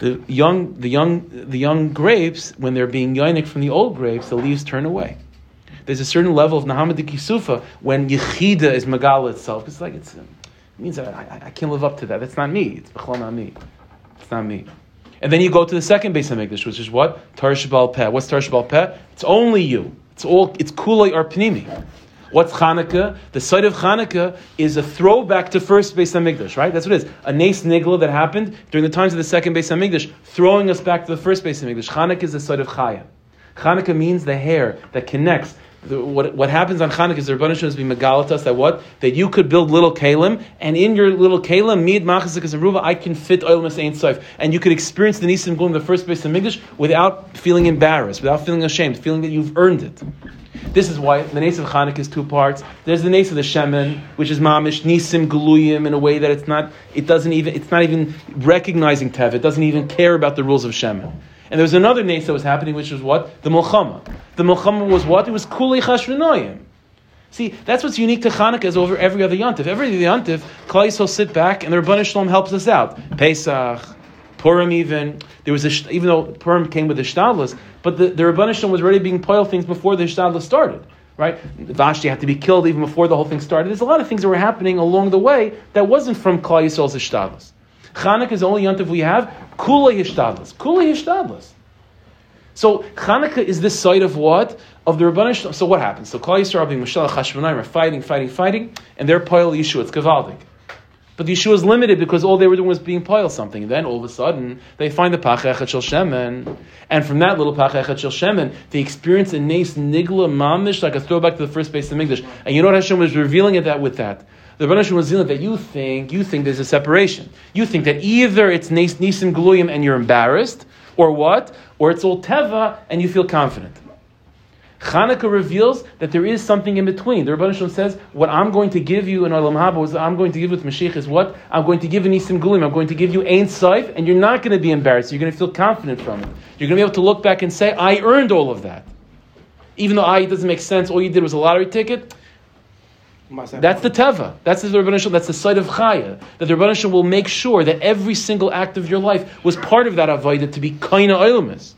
the young, the young, the young grapes, when they're being yoinik from the old grapes, the leaves turn away. There's a certain level of Nahamad Kisufa when Yechida is Megala itself. It's like it's, it means I, I, I, can't live up to that. That's not me. It's not me. It's not me. And then you go to the second base English, which is what? Tarsh Peh. What's Tarsh Peh? It's only you. It's all. It's Kulay or Pnimi. What's Hanukkah? The site of Hanukkah is a throwback to first Beis Hamikdash, right? That's what it is. A Nace Nigla that happened during the times of the second Beis Hamikdash, throwing us back to the first Beis Hamikdash. Hanukkah is the site of Chaya. Hanukkah means the hair that connects. The, what, what happens on Hanukkah is the Rebbeinu is being megalatas that what that you could build little kalim and in your little kalim mid machazik and ruva I can fit oil ein soif and you could experience the nisim going the first base of English without feeling embarrassed, without feeling ashamed, feeling that you've earned it. This is why the Nace of Chanukah is two parts. There's the Nace of the Shemen, which is Mamish, Nisim, Gluyim, in a way that it's not, it doesn't even, it's not even recognizing Tev. It doesn't even care about the rules of Shemen. And there was another Nace that was happening, which was what? The Mulchama. The Mulchama was what? It was Kulei Chashvinoyim. See, that's what's unique to Hanukkah is over every other Yontif. Every other Yontif, Klal Yisrael sit back and the Rabbanah Shalom helps us out. Pesach, Purim even. There was a, even though Purim came with the Shtadlis, but the, the Rabbanishim was already being poil things before the Shtadlis started. Right? Vashti had to be killed even before the whole thing started. There's a lot of things that were happening along the way that wasn't from Klal Yisrael's Shtadlis. Chanukah is the only yontif we have. Kula Yishtadlis. Kula Yishtadlis. So Chanukah is this side of what? Of the Rabbanish. So what happens? So Klal Yisrael being Mishal Chashvanayim are fighting, fighting, fighting, and they're poil Yeshua. It's Gavaldik. But the Yeshua is limited because all they were doing was being piled something. And then all of a sudden, they find the Pachechet Shel Shemen. And from that little Pachechet Shel Shemen, they experience a Nes Nigla Mamish, like a throwback to the first base of English. And you know what Hashem was revealing it that with that? The Rebbe was revealing that you think, you think there's a separation. You think that either it's Nes Nisim Gluyim and you're embarrassed, or what? Or it's all Teva and you feel confident. Hanukkah reveals that there is something in between. The Rebbe Shalom says, what I'm going to give you in Olam Haba, is I'm going to give with Mashiach is what? I'm going to give in Nisim Gulim, I'm going to give you Ein Saif, and you're not going to be embarrassed. You're going to feel confident from it. You're going to be able to look back and say, I earned all of that. Even though I it doesn't make sense, all you did was a lottery ticket. That's the teva. That's the Rebbeinu That's the site of chaya. That the Rebbeinu will make sure that every single act of your life was part of that avodah to be kaina oilumis.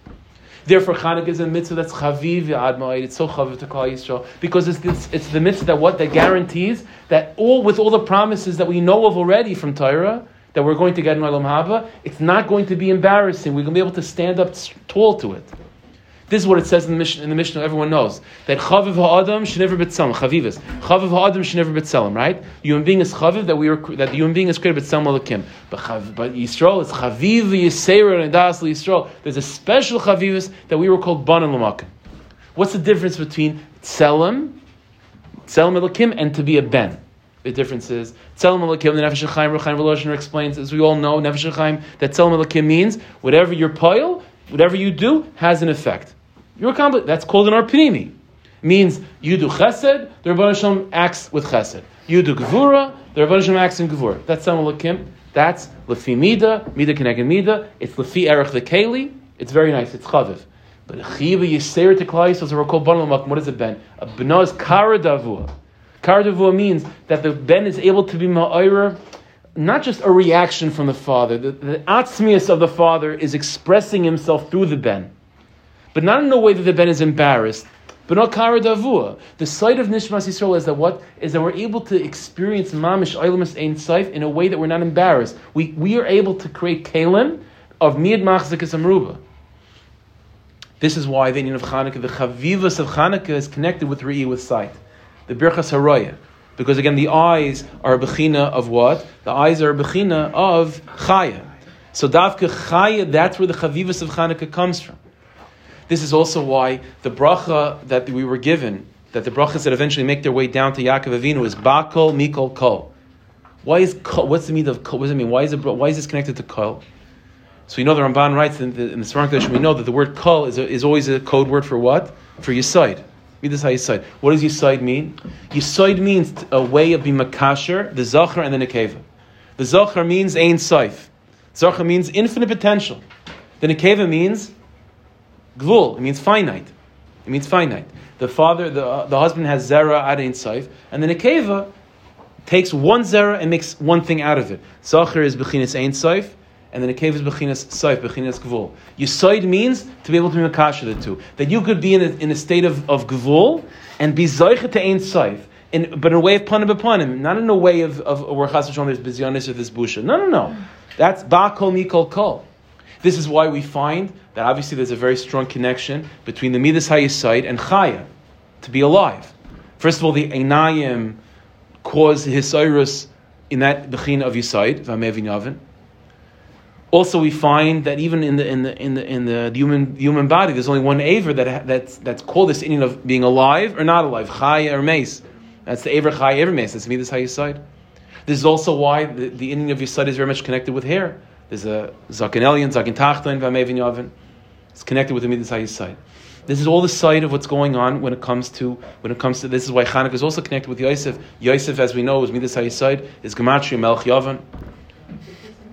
Therefore, Chanukah is a mitzvah that's chaviv adma'id. It's so chaviv to Klal Yisrael because it's, it's, it's the mitzvah that what that guarantees that all with all the promises that we know of already from Torah that we're going to get in Olam Haba, it's not going to be embarrassing. We're going to be able to stand up tall to it. This is what it says in the mission. In the mission, everyone knows that chaviv ha'adam should never betzelem. Chavivis. Chaviv ha'adam should never. Right? Human being is chaviv that we were that the human being is created betzelem alakim. But chav, but Yisrael is chaviv yiseira and das Yisrael. There's a special chavivis that we were called ban and. What's the difference between tzelem, tzelem alakim, and to be a ben? The difference is tzelem alakim. The nefesh chaim Ruchaim Voloshin explains, as we all know, nefesh chaim that tzelem alakim means whatever your pile, whatever you do has an effect. You're accomplished. That's called an arpinimi. means you do chesed, the Rabban Shalom acts with chesed. You do gevura, the Rabban Shalom acts in gevura. That's Samuel Lakim. That's lefi mida, mida connected mida. It's lefi erech keli. It's very nice. It's chaviv. But chiva yiser to klai so we're called banal What is it ben? A bena is kara davua. Kara davua means that the ben is able to be ma'ira not just a reaction from the father. The, the of the father is expressing himself through the ben, but not in a way that the ben is embarrassed. But not kara davua. The sight of Nishmas Yisrael is that what is that we're able to experience mamish oilamus ein saif in a way that we're not embarrassed. We, we are able to create kalim of miyad machzikas amruba. This is why the Indian of Chanukah, the chavivas of Chanukah, is connected with re'i with sight. The birchas haroya. Because again, the eyes are a bechina of what? The eyes are a bechina of chaya. So davka chaya, that's where the chavivas of Chanukah comes from. This is also why the bracha that we were given, that the brachas that eventually make their way down to Yaakov Avinu is bakol mikol kol. Why is kol? What's the meaning of kol? What does it mean? Why is it? Why is this connected to kol? So we know the Ramban writes in the, in the Svarang we know that the word kol is, a, is always a code word for what? For yisaid. Read this how yisaid. What does yisaid mean? Yisaid means a way of being makasher, the zachar and the nekeva. The zachar means ein saif. Zachar means infinite potential. The nekeva means Gvul, it means finite. It means finite. The father, the, uh, the husband has zera ad ein saif, and the nekeva takes one zera and makes one thing out of it. Zachar is bechinas ein saif, and the nekeva is bechinas saif, bechinas gvul. Yisoid means to be able to be makasha the two. That you could be in a, in a state of, of gvul and be zaycha to ein saif. In, but in a way of panim panim, not in a way of, of where chas there's bizyanis or this busha. No, no, no. That's ba kol mikol kol. This is why we find that obviously there's a very strong connection between the Midas Hayasite and Chaya, to be alive. First of all, the Einayim cause Hisairus in that Bechin of Yisaid, Vamevin Yavin. Also, we find that even in the in the in the in the human human body, there's only one aver that that's that's called this Indian of being alive or not alive, chaya or mace. That's the aver chaya aver mace. That's midas hayiside. This is also why the, the Indian of Yisaid is very much connected with hair. There's a Zakin Elyon, Zakin Tachton, Vamevin Yavin. It's connected with the Midas side. This is all the side of what's going on when it comes to when it comes to this is why Chanukah is also connected with Yosef. Yosef, as we know, is Midas side is Gematria Melch Yavan.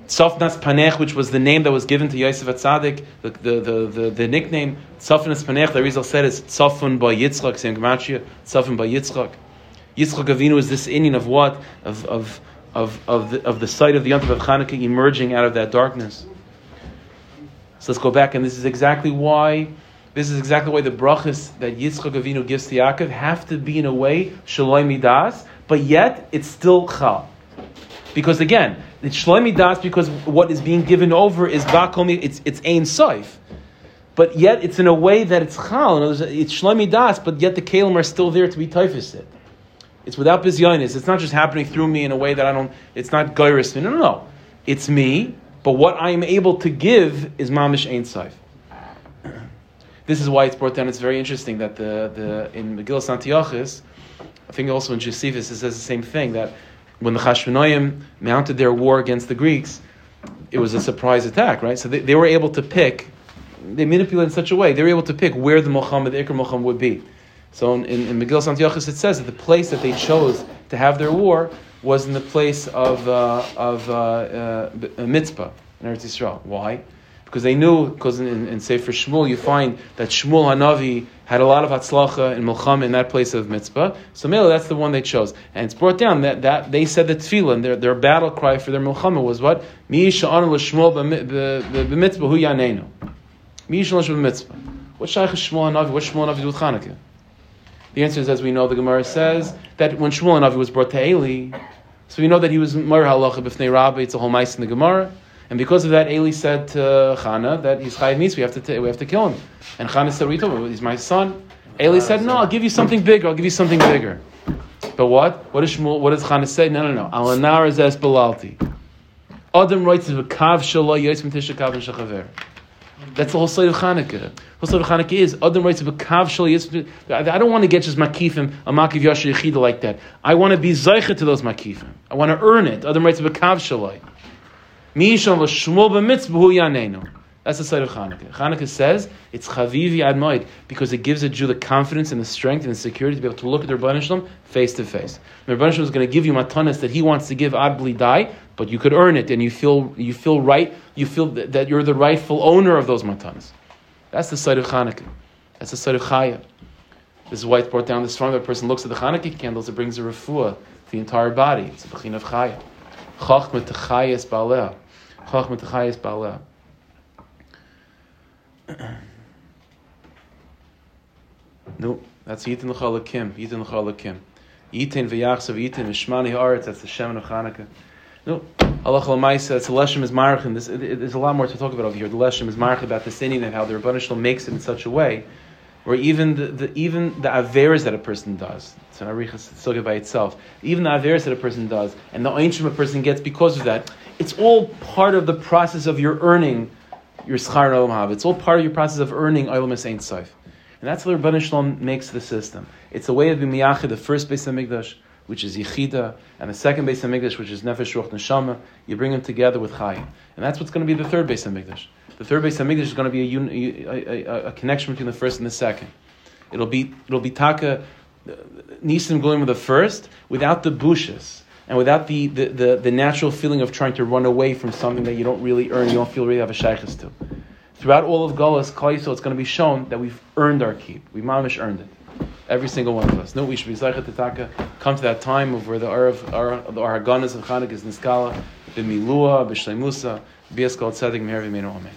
Sofnas Panech, which was the name that was given to Yosef at Tzaddik, the, the, the, the, the nickname Sofnas Panech, the Rizal said is Tzofun by Yitzchak, saying Gematria, Tzofun by Yitzchak. Yitzchak Avinu is this Indian of what? Of, of of, of, the, of the sight of the Yom of Chanukah emerging out of that darkness. So let's go back, and this is exactly why, this is exactly why the brachas that Yitzchak Avinu gives to Yaakov have to be in a way shaloi midas, but yet it's still chal. Because again, it's shaloi midas because what is being given over is bakomi, it's it's ein saif. But yet it's in a way that it's chal, it's shaloi midas, but yet the kalim are still there to be typhosid. It's without bizyonis. It's not just happening through me in a way that I don't. It's not gairis. No, no, no. It's me, but what I am able to give is mamish ein saif. This is why it's brought down. It's very interesting that the, the in Megillah Antiochus, I think also in Josephus, it says the same thing that when the Chashmonaim mounted their war against the Greeks, it was a surprise attack, right? So they, they were able to pick. They manipulated in such a way they were able to pick where the Milchama, the Ikr Milchama would be. So in, in, in Megillah it says that the place that they chose to have their war was in the place of, uh, of uh, uh, in Eretz Yisrael. Why? Because they knew, because in, in Sefer Shmuel you find that Shmuel Hanavi had a lot of Hatzlacha in Milcham in that place of Mitzpah. So Mela, that's the one they chose. And it's brought down that, that they said that Tefillah, their, their battle cry for their Milchama was what? Mi Sha'anu L'Shmuel b'mitzpah hu yanenu. Mi Sha'anu b'mitzpah. What Shaykh Shmuel Hanavi, what Shmuel Hanavi do with Chanukah? The answer is, as we know, the Gemara says that when Shmuel Navi was brought to Eli, so we know that he was Mar Halacha b'fnei Rabbi. It's a whole mice in the Gemara, and because of that, Eli said to Chana that he's chayiv. We have to t- we have to kill him. And Chana said, "Rito, he's my son." Eli said, "No, I'll give you something bigger. I'll give you something bigger." But what? What does Shmuel? What does Chana say? No, no, no. Alanar is es belalti. Adam writes a kav shalom yoyis mitisha kav shachaver. That's the whole side of Chanukah. The whole side of Chanukah is Adam writes of a kav shali. I don't want to get just makifim a makiv yasher yechida like that. I want to be zeicha to those makifim. I want to earn it. Adam writes of a kav shalai. Mi yishon l'shmuel b'mitzpah yanenu. That's the side of Hanukkah. Hanukkah says it's chavivi ad moed because it gives a Jew the confidence and the strength and the security to be able to look at their Rebbeinu face to face. The Rebbeinu is going to give you matanas that he wants to give ad die, but you could earn it and you feel you feel right. You feel that, that you're the rightful owner of those matanas. That's the side of Hanukkah. That's the side of Chaya. This is why it's brought down this front. The person looks at the Hanukkah candles, it brings a refuah to the entire body. It's a bechin of Chaya. Chachmet Chayes Baleh. Chachmet Chayes Baleh. No, that's Yitin L'chalakim. Yitin L'chalakim. Yitin v'yachsav Yitin v'shmani haaretz. That's the Shem of Hanukkah. No, Allah Lamaisa, it's Leshem is Marachin. There's a lot more to talk about over here. The Leshem is Marachin about the sinning and how the Rabbanishal makes it in such a way where even the, the even the averes that a person does, it's an arichas suga by itself, even the averes that a person does, and the ancient a person gets because of that, it's all part of the process of your earning your schar olam It's all part of your process of earning olam Ein Sof. And that's what Rabban Shalom makes the system. It's a way of b'miyachid, the first base of Mikdash, which is Yechida, and the second base of Mikdash, which is Nefesh Ruach Neshama. You bring them together with Chayim. And that's what's going to be the third base of Mikdash. The third base of Mikdash is going to be a, a, a, a, connection between the first and the second. It'll be, it'll be Taka, uh, Nisim going with the first, without the bushes and without the, the, the, the, natural feeling of trying to run away from something that you don't really earn, you don't feel really have a shaykhs to. Throughout all of Golas, Kaiso, it's going to be shown that we've earned our keep. We mamish earned it. Every single one of us. No, we should be Zaichat Taka, come to that time of where the Arav, our, the Araganas of Chanukah is Niskala, B'milua, B'shleimusa, B'yaskal Tzedek, Meher V'meinu Amen.